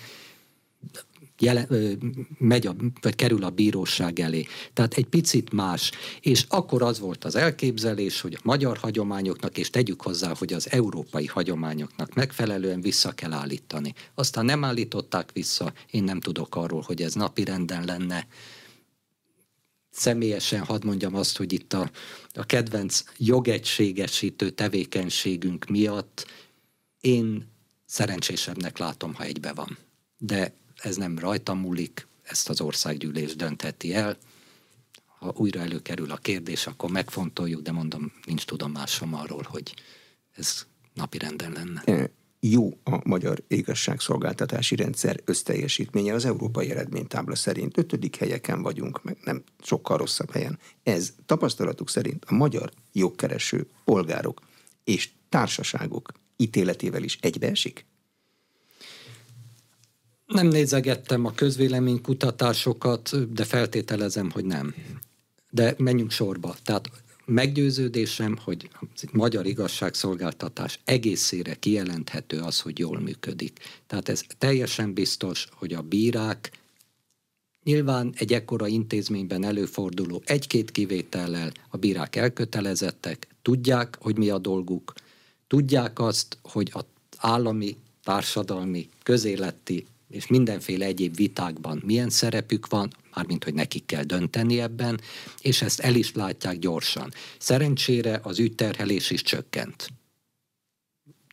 jelen, megy a, vagy kerül a bíróság elé. Tehát egy picit más. És akkor az volt az elképzelés, hogy a magyar hagyományoknak, és tegyük hozzá, hogy az európai hagyományoknak megfelelően vissza kell állítani. Aztán nem állították vissza, én nem tudok arról, hogy ez napirenden lenne. Személyesen hadd mondjam azt, hogy itt a, a kedvenc jogegységesítő tevékenységünk miatt én szerencsésebbnek látom, ha egybe van. De ez nem rajtam múlik, ezt az országgyűlés döntheti el. Ha újra előkerül a kérdés, akkor megfontoljuk, de mondom, nincs tudomásom arról, hogy ez napirenden lenne. E, jó a magyar igazságszolgáltatási rendszer összteljesítménye az európai eredménytábla szerint. Ötödik helyeken vagyunk, meg nem sokkal rosszabb helyen. Ez tapasztalatuk szerint a magyar jogkereső polgárok és társaságok ítéletével is egybeesik? Nem nézegettem a közvéleménykutatásokat, de feltételezem, hogy nem. De menjünk sorba. Tehát meggyőződésem, hogy a magyar igazságszolgáltatás egészére kijelenthető az, hogy jól működik. Tehát ez teljesen biztos, hogy a bírák Nyilván egy ekkora intézményben előforduló egy-két kivétellel a bírák elkötelezettek, tudják, hogy mi a dolguk, tudják azt, hogy az állami, társadalmi, közéleti és mindenféle egyéb vitákban milyen szerepük van, mármint hogy nekik kell dönteni ebben, és ezt el is látják gyorsan. Szerencsére az ügyterhelés is csökkent.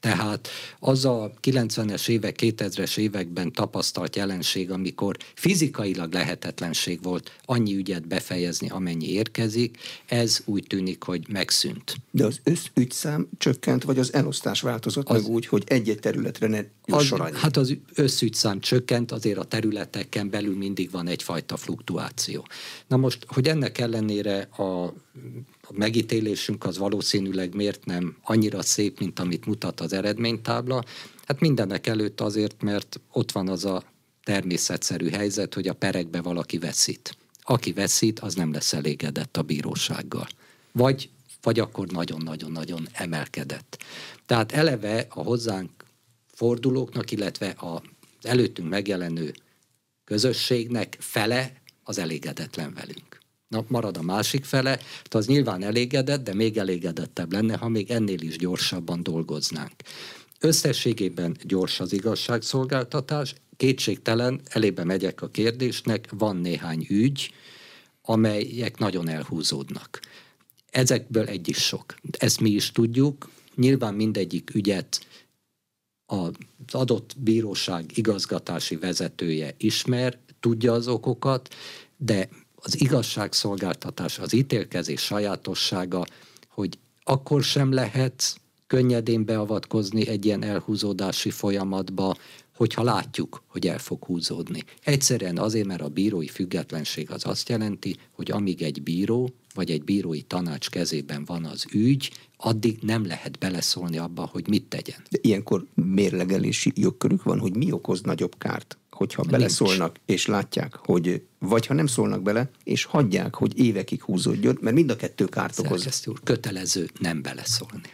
Tehát az a 90-es évek, 2000-es években tapasztalt jelenség, amikor fizikailag lehetetlenség volt annyi ügyet befejezni, amennyi érkezik, ez úgy tűnik, hogy megszűnt. De az összügyszám csökkent, vagy az elosztás változott az, meg úgy, hogy egy-egy területre ne az, Hát az összügyszám csökkent, azért a területeken belül mindig van egyfajta fluktuáció. Na most, hogy ennek ellenére a a megítélésünk az valószínűleg miért nem annyira szép, mint amit mutat az eredménytábla. Hát mindenek előtt azért, mert ott van az a természetszerű helyzet, hogy a perekbe valaki veszít. Aki veszít, az nem lesz elégedett a bírósággal. Vagy, vagy akkor nagyon-nagyon-nagyon emelkedett. Tehát eleve a hozzánk fordulóknak, illetve az előttünk megjelenő közösségnek fele az elégedetlen velünk. Marad a másik fele, tehát az nyilván elégedett, de még elégedettebb lenne, ha még ennél is gyorsabban dolgoznánk. Összességében gyors az igazságszolgáltatás, kétségtelen, elébe megyek a kérdésnek, van néhány ügy, amelyek nagyon elhúzódnak. Ezekből egy is sok. Ezt mi is tudjuk, nyilván mindegyik ügyet az adott bíróság igazgatási vezetője ismer, tudja az okokat, de az igazságszolgáltatás, az ítélkezés sajátossága, hogy akkor sem lehet könnyedén beavatkozni egy ilyen elhúzódási folyamatba, hogyha látjuk, hogy el fog húzódni. Egyszerűen azért, mert a bírói függetlenség az azt jelenti, hogy amíg egy bíró vagy egy bírói tanács kezében van az ügy, addig nem lehet beleszólni abba, hogy mit tegyen. De ilyenkor mérlegelési jogkörük van, hogy mi okoz nagyobb kárt? Hogyha Nincs. beleszólnak, és látják, hogy vagy ha nem szólnak bele, és hagyják, hogy évekig húzódjon, mert mind a kettő kárt okoz. úr, kötelező nem beleszólni.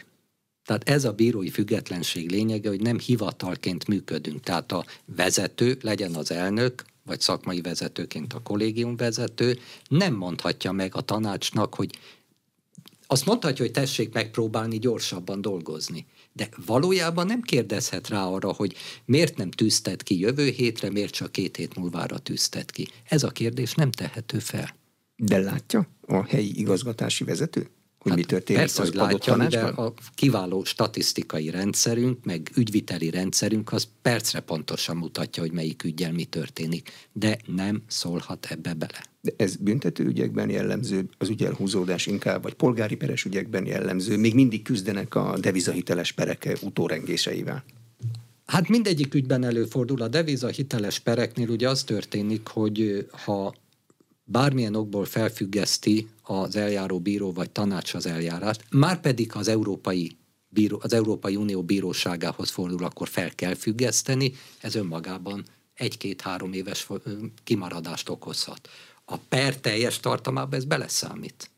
Tehát ez a bírói függetlenség lényege, hogy nem hivatalként működünk. Tehát a vezető, legyen az elnök, vagy szakmai vezetőként a kollégium vezető, nem mondhatja meg a tanácsnak, hogy azt mondhatja, hogy tessék megpróbálni gyorsabban dolgozni. De valójában nem kérdezhet rá arra, hogy miért nem tűztet ki jövő hétre, miért csak két hét múlvára tűztet ki. Ez a kérdés nem tehető fel. De látja a helyi igazgatási vezető? hogy hát mi történik persze, az hogy látja, de a kiváló statisztikai rendszerünk, meg ügyviteli rendszerünk az percre pontosan mutatja, hogy melyik ügyel mi történik, de nem szólhat ebbe bele. Ez büntető ügyekben jellemző, az ügyelhúzódás inkább, vagy polgári peres ügyekben jellemző, még mindig küzdenek a devizahiteles perek utórengéseivel. Hát mindegyik ügyben előfordul. A devizahiteles pereknél ugye az történik, hogy ha bármilyen okból felfüggeszti az eljáró bíró vagy tanács az eljárást, már pedig az Európai, bíró, az Európai Unió bíróságához fordul, akkor fel kell függeszteni, ez önmagában egy-két-három éves kimaradást okozhat. A per teljes tartamában ez beleszámít.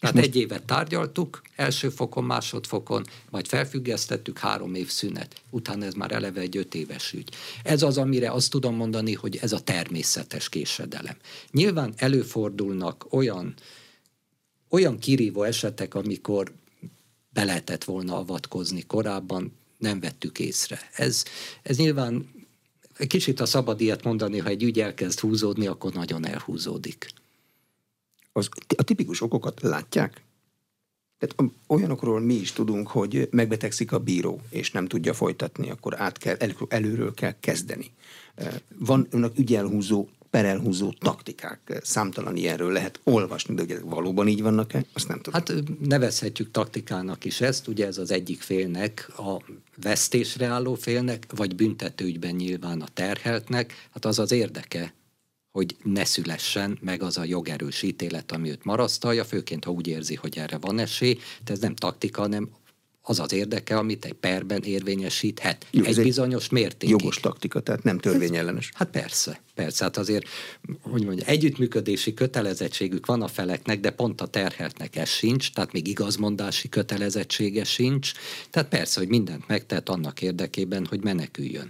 Tehát most... egy évet tárgyaltuk, első fokon, másodfokon, majd felfüggesztettük, három év szünet. Utána ez már eleve egy öt éves ügy. Ez az, amire azt tudom mondani, hogy ez a természetes késedelem. Nyilván előfordulnak olyan, olyan kirívó esetek, amikor be lehetett volna avatkozni korábban, nem vettük észre. Ez, ez nyilván kicsit a szabad ilyet mondani, ha egy ügy elkezd húzódni, akkor nagyon elhúzódik az, a tipikus okokat látják? Tehát olyanokról mi is tudunk, hogy megbetegszik a bíró, és nem tudja folytatni, akkor át kell, el, előről kell kezdeni. Van önök ügyelhúzó, perelhúzó taktikák, számtalan ilyenről lehet olvasni, de ugye valóban így vannak-e, azt nem tudom. Hát nevezhetjük taktikának is ezt, ugye ez az egyik félnek, a vesztésre álló félnek, vagy büntetőügyben nyilván a terheltnek, hát az az érdeke, hogy ne szülessen meg az a jogerős ítélet, ami őt marasztalja, főként ha úgy érzi, hogy erre van esély. De ez nem taktika, hanem az az érdeke, amit egy perben érvényesíthet. Jó, egy, egy bizonyos mértékig. Jogos taktika, tehát nem törvényellenes. Hát persze, persze. Hát azért, hogy mondja, együttműködési kötelezettségük van a feleknek, de pont a terheltnek ez sincs, tehát még igazmondási kötelezettsége sincs. Tehát persze, hogy mindent megtett annak érdekében, hogy meneküljön.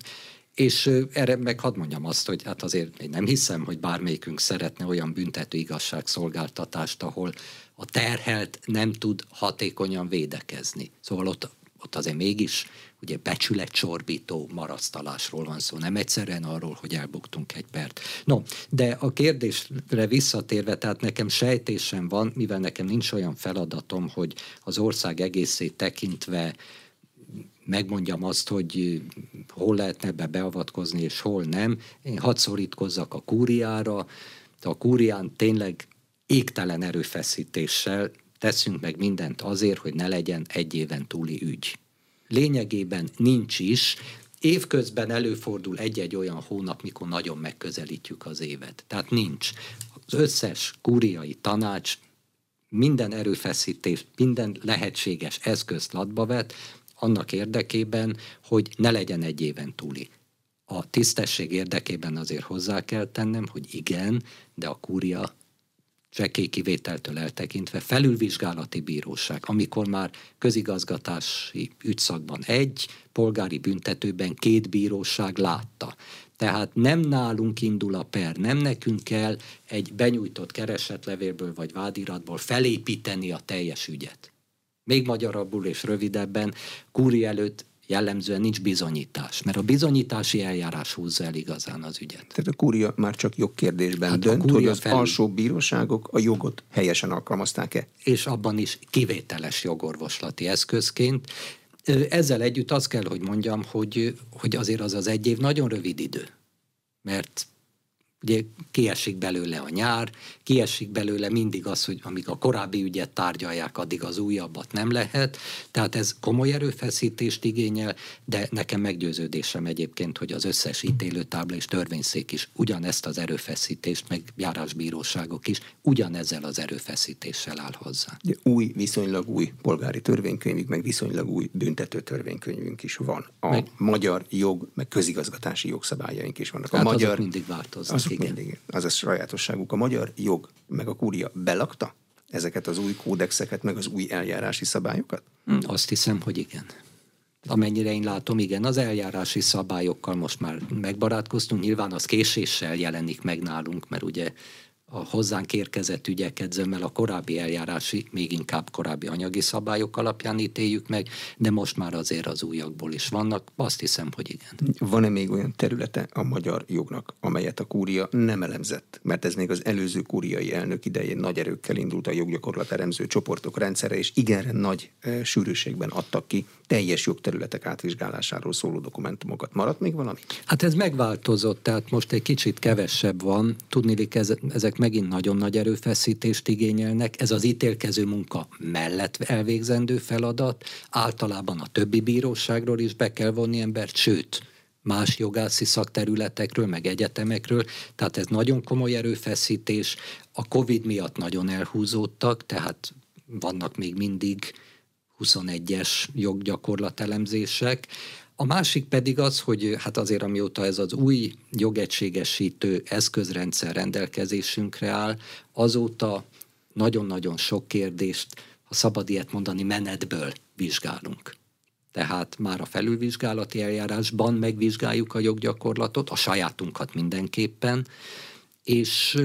És erre meg hadd mondjam azt, hogy hát azért én nem hiszem, hogy bármelyikünk szeretne olyan büntető igazságszolgáltatást, ahol a terhelt nem tud hatékonyan védekezni. Szóval ott, ott azért mégis ugye becsületcsorbító marasztalásról van szó, nem egyszerűen arról, hogy elbuktunk egy pert. No, de a kérdésre visszatérve, tehát nekem sejtésem van, mivel nekem nincs olyan feladatom, hogy az ország egészét tekintve megmondjam azt, hogy hol lehetne be beavatkozni, és hol nem. Én hadd szorítkozzak a kúriára, de a kúrián tényleg égtelen erőfeszítéssel teszünk meg mindent azért, hogy ne legyen egy éven túli ügy. Lényegében nincs is, évközben előfordul egy-egy olyan hónap, mikor nagyon megközelítjük az évet. Tehát nincs. Az összes kúriai tanács minden erőfeszítés, minden lehetséges eszközt latba vet, annak érdekében, hogy ne legyen egy éven túli. A tisztesség érdekében azért hozzá kell tennem, hogy igen, de a kúria csekély kivételtől eltekintve felülvizsgálati bíróság, amikor már közigazgatási ügyszakban egy, polgári büntetőben két bíróság látta. Tehát nem nálunk indul a per, nem nekünk kell egy benyújtott keresetlevélből vagy vádiratból felépíteni a teljes ügyet még magyarabbul és rövidebben, kúri előtt jellemzően nincs bizonyítás, mert a bizonyítási eljárás húzza el igazán az ügyet. Tehát a kúria már csak jogkérdésben hát dönt, hogy az felül... alsó bíróságok a jogot helyesen alkalmazták-e? És abban is kivételes jogorvoslati eszközként. Ezzel együtt azt kell, hogy mondjam, hogy, hogy azért az az egy év nagyon rövid idő. Mert ugye kiesik belőle a nyár, kiesik belőle mindig az, hogy amíg a korábbi ügyet tárgyalják, addig az újabbat nem lehet. Tehát ez komoly erőfeszítést igényel, de nekem meggyőződésem egyébként, hogy az összes ítélőtábla és törvényszék is ugyanezt az erőfeszítést, meg járásbíróságok is ugyanezzel az erőfeszítéssel áll hozzá. De új, viszonylag új polgári törvénykönyvünk, meg viszonylag új büntető törvénykönyvünk is van. A meg, magyar jog, meg közigazgatási jogszabályaink is vannak. A hát magyar mindig változnak azok igen. mindig. Az a sajátosságuk. A magyar jog meg a kúria belakta ezeket az új kódexeket, meg az új eljárási szabályokat? Hm, azt hiszem, hogy igen. Amennyire én látom, igen, az eljárási szabályokkal most már megbarátkoztunk, nyilván az késéssel jelenik meg nálunk, mert ugye a hozzánk érkezett ügyeket zömmel a korábbi eljárási, még inkább korábbi anyagi szabályok alapján ítéljük meg, de most már azért az újakból is vannak. Azt hiszem, hogy igen. Van-e még olyan területe a magyar jognak, amelyet a kúria nem elemzett? Mert ez még az előző kúriai elnök idején nagy erőkkel indult a joggyakorlat elemző csoportok rendszere, és igen nagy e, sűrűségben adtak ki teljes jogterületek átvizsgálásáról szóló dokumentumokat. Maradt még valami? Hát ez megváltozott, tehát most egy kicsit kevesebb van. Tudni, ezek megint nagyon nagy erőfeszítést igényelnek. Ez az ítélkező munka mellett elvégzendő feladat. Általában a többi bíróságról is be kell vonni embert, sőt, más jogászi szakterületekről, meg egyetemekről, tehát ez nagyon komoly erőfeszítés. A Covid miatt nagyon elhúzódtak, tehát vannak még mindig 21-es joggyakorlatelemzések. A másik pedig az, hogy hát azért amióta ez az új jogegységesítő eszközrendszer rendelkezésünkre áll, azóta nagyon-nagyon sok kérdést, ha szabad ilyet mondani, menetből vizsgálunk. Tehát már a felülvizsgálati eljárásban megvizsgáljuk a joggyakorlatot, a sajátunkat mindenképpen, és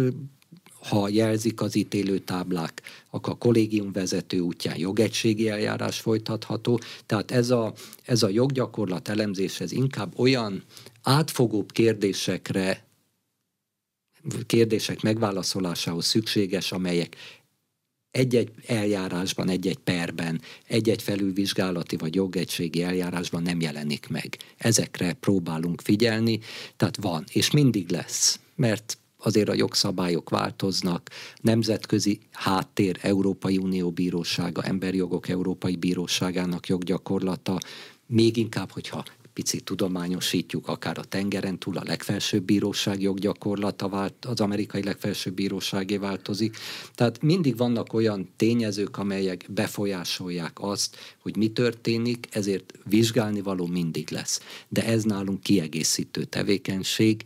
ha jelzik az ítélőtáblák, akkor a kollégium vezető útján jogegységi eljárás folytatható. Tehát ez a, ez a joggyakorlat elemzés, ez inkább olyan átfogóbb kérdésekre, kérdések megválaszolásához szükséges, amelyek egy-egy eljárásban, egy-egy perben, egy-egy felülvizsgálati vagy jogegységi eljárásban nem jelenik meg. Ezekre próbálunk figyelni, tehát van, és mindig lesz, mert azért a jogszabályok változnak, nemzetközi háttér, Európai Unió Bírósága, Emberjogok Európai Bíróságának joggyakorlata, még inkább, hogyha picit tudományosítjuk, akár a tengeren túl, a legfelsőbb bíróság joggyakorlata vált, az amerikai legfelsőbb bíróságé változik. Tehát mindig vannak olyan tényezők, amelyek befolyásolják azt, hogy mi történik, ezért vizsgálni való mindig lesz. De ez nálunk kiegészítő tevékenység,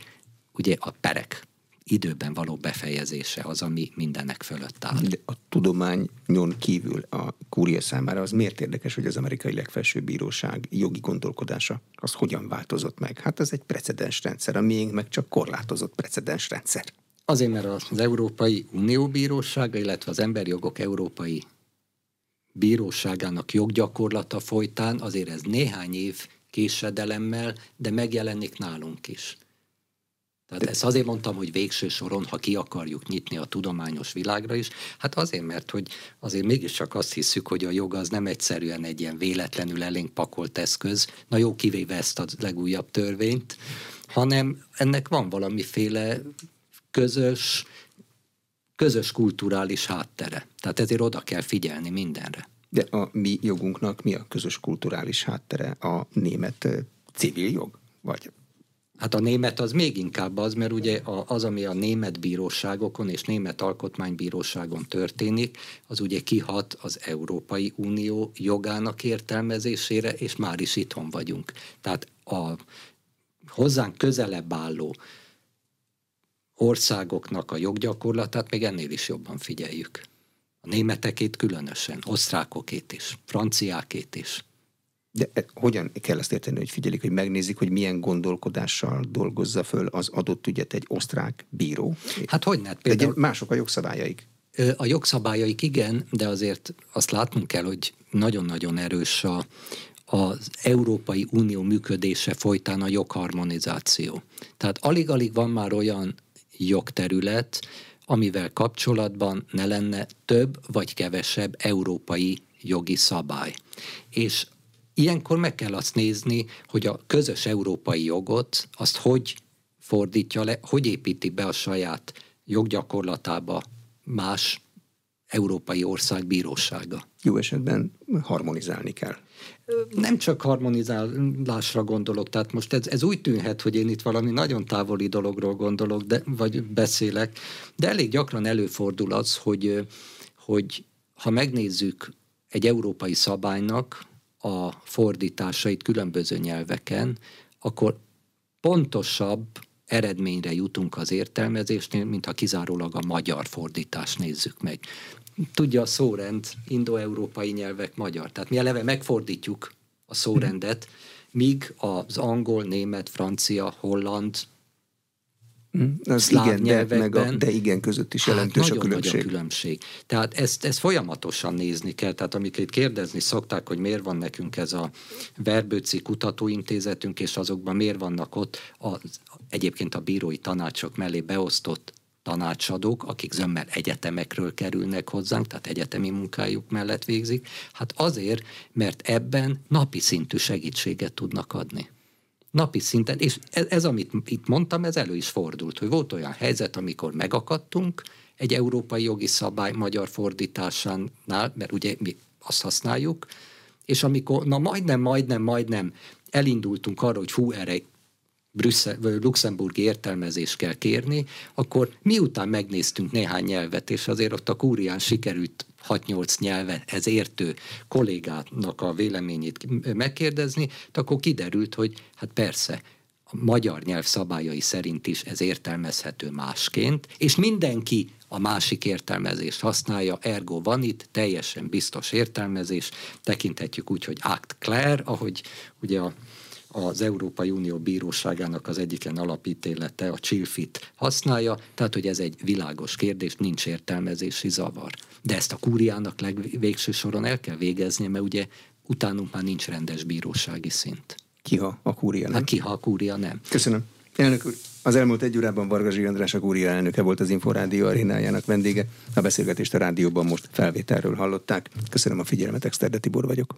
ugye a perek időben való befejezése az, ami mindennek fölött áll. De a tudományon kívül a kúria számára az miért érdekes, hogy az amerikai legfelsőbb bíróság jogi gondolkodása az hogyan változott meg? Hát ez egy precedens rendszer, a miénk meg csak korlátozott precedens rendszer. Azért, mert az Európai Unió Bírósága, illetve az Emberjogok Európai Bíróságának joggyakorlata folytán azért ez néhány év késedelemmel, de megjelenik nálunk is. Tehát ezt azért mondtam, hogy végső soron, ha ki akarjuk nyitni a tudományos világra is, hát azért, mert hogy azért mégiscsak azt hiszük, hogy a jog az nem egyszerűen egy ilyen véletlenül elénk pakolt eszköz, na jó, kivéve ezt a legújabb törvényt, hanem ennek van valamiféle közös, közös kulturális háttere. Tehát ezért oda kell figyelni mindenre. De a mi jogunknak mi a közös kulturális háttere? A német civil jog? Vagy Hát a német az még inkább az, mert ugye az, ami a német bíróságokon és német alkotmánybíróságon történik, az ugye kihat az Európai Unió jogának értelmezésére, és már is itthon vagyunk. Tehát a hozzánk közelebb álló országoknak a joggyakorlatát még ennél is jobban figyeljük. A németekét különösen, osztrákokét is, franciákét is. De e, hogyan kell ezt érteni, hogy figyelik, hogy megnézik, hogy milyen gondolkodással dolgozza föl az adott ügyet egy osztrák bíró? Hát hogy ne? Például... De mások a jogszabályaik. A jogszabályaik igen, de azért azt látnunk kell, hogy nagyon-nagyon erős a, az Európai Unió működése folytán a jogharmonizáció. Tehát alig-alig van már olyan jogterület, amivel kapcsolatban ne lenne több vagy kevesebb európai jogi szabály. És Ilyenkor meg kell azt nézni, hogy a közös európai jogot azt hogy fordítja le, hogy építi be a saját joggyakorlatába más európai ország bírósága. Jó esetben harmonizálni kell. Nem csak harmonizálásra gondolok, tehát most ez, ez úgy tűnhet, hogy én itt valami nagyon távoli dologról gondolok, de, vagy beszélek, de elég gyakran előfordul az, hogy, hogy ha megnézzük egy európai szabálynak a fordításait különböző nyelveken, akkor pontosabb eredményre jutunk az értelmezésnél, mint ha kizárólag a magyar fordítást nézzük meg. tudja a szórend, indoeurópai nyelvek magyar. Tehát mi eleve megfordítjuk a szórendet, míg az angol, német, francia, holland, Mm, az igen, de, meg a, de igen között is hát jelentős hát a különbség. Nagy a különbség. Tehát ezt, ezt folyamatosan nézni kell. Tehát amiket kérdezni szokták, hogy miért van nekünk ez a Verbőci Kutatóintézetünk, és azokban miért vannak ott az, egyébként a bírói tanácsok mellé beosztott tanácsadók, akik zömmel egyetemekről kerülnek hozzánk, tehát egyetemi munkájuk mellett végzik. Hát azért, mert ebben napi szintű segítséget tudnak adni napi szinten, és ez, ez, amit itt mondtam, ez elő is fordult, hogy volt olyan helyzet, amikor megakadtunk egy európai jogi szabály magyar fordításánál, mert ugye mi azt használjuk, és amikor, na majdnem, majdnem, majdnem elindultunk arra, hogy hú, erre Brüsszel, vagy luxemburgi értelmezést kell kérni, akkor miután megnéztünk néhány nyelvet, és azért ott a kúrián sikerült 6-8 nyelven ez értő kollégának a véleményét megkérdezni, akkor kiderült, hogy hát persze, a magyar nyelv szabályai szerint is ez értelmezhető másként, és mindenki a másik értelmezést használja, ergo van itt teljesen biztos értelmezés, tekinthetjük úgy, hogy act clair, ahogy ugye a az Európai Unió Bíróságának az egyiklen alapítélete, a Chilfit használja, tehát hogy ez egy világos kérdés, nincs értelmezési zavar. De ezt a kúriának legvégső soron el kell végeznie, mert ugye utánunk már nincs rendes bírósági szint. Kiha a kúria nem? Hát kiha a kúria nem. Köszönöm. Elnök úr, az elmúlt egy órában Varga András a Kúria elnöke volt az Inforádió arénájának vendége. A beszélgetést a rádióban most felvételről hallották. Köszönöm a figyelmet, Exterde Tibor vagyok.